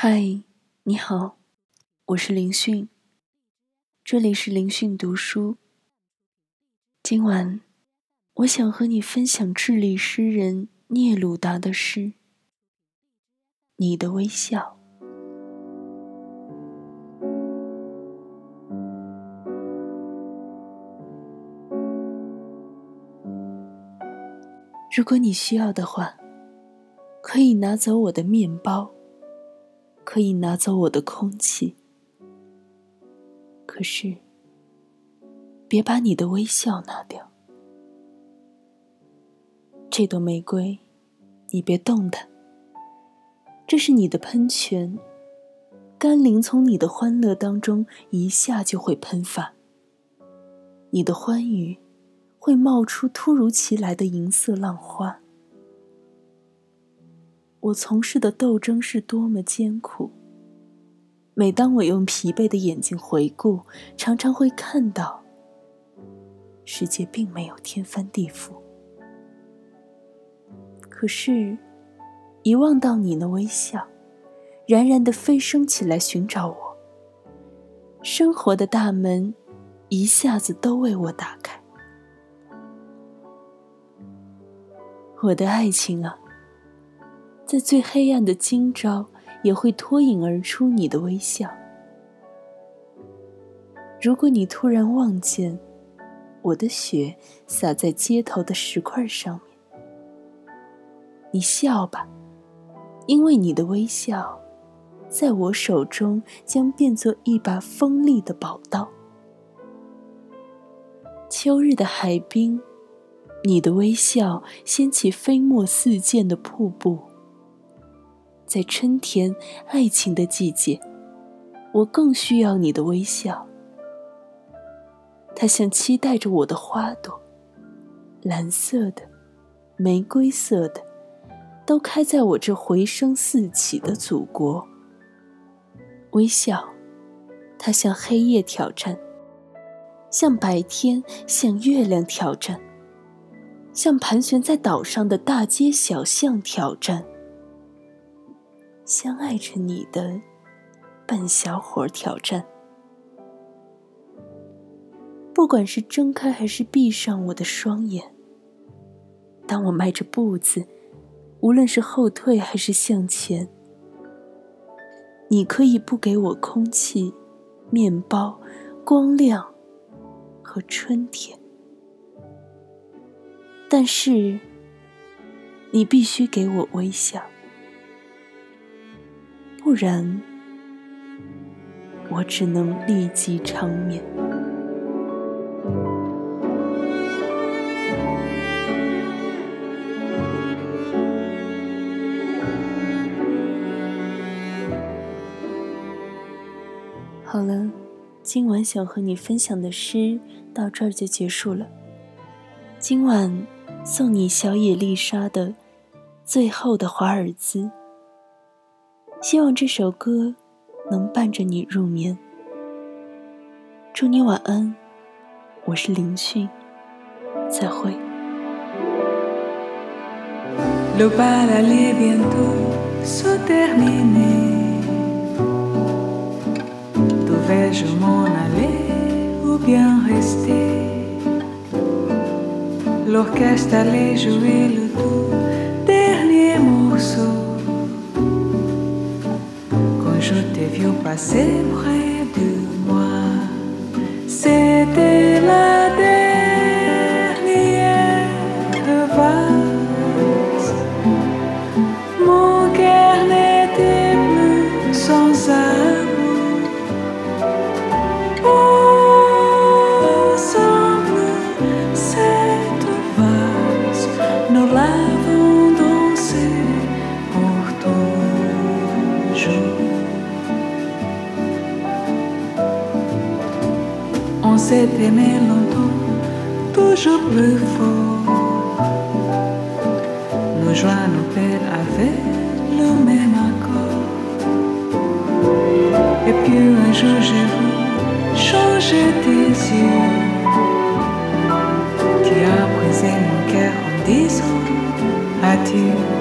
嗨，你好，我是林迅，这里是林讯读书。今晚，我想和你分享智利诗人聂鲁达的诗《你的微笑》。如果你需要的话，可以拿走我的面包。可以拿走我的空气，可是别把你的微笑拿掉。这朵玫瑰，你别动它。这是你的喷泉，甘霖从你的欢乐当中一下就会喷发。你的欢愉会冒出突如其来的银色浪花。我从事的斗争是多么艰苦。每当我用疲惫的眼睛回顾，常常会看到，世界并没有天翻地覆。可是，一望到你的微笑，冉冉的飞升起来寻找我，生活的大门一下子都为我打开。我的爱情啊！在最黑暗的今朝，也会脱颖而出你的微笑。如果你突然望见我的血洒在街头的石块上面，你笑吧，因为你的微笑，在我手中将变作一把锋利的宝刀。秋日的海滨，你的微笑掀起飞沫四溅的瀑布。在春天，爱情的季节，我更需要你的微笑。它像期待着我的花朵，蓝色的，玫瑰色的，都开在我这回声四起的祖国。微笑，它向黑夜挑战，向白天，向月亮挑战，向盘旋在岛上的大街小巷挑战。相爱着你的笨小伙挑战，不管是睁开还是闭上我的双眼，当我迈着步子，无论是后退还是向前，你可以不给我空气、面包、光亮和春天，但是你必须给我微笑。不然，我只能立即长眠。好了，今晚想和你分享的诗到这儿就结束了。今晚送你小野丽莎的《最后的华尔兹》。希望这首歌能伴着你入眠。祝你晚安，我是林讯，再会。Passer près de moi. C'était la S'est aimé longtemps, toujours plus fort. Nos joies, nos peines avaient le même accord. Et puis un jour j'ai vu changer tes yeux. Tu as brisé mon cœur en disant adieu.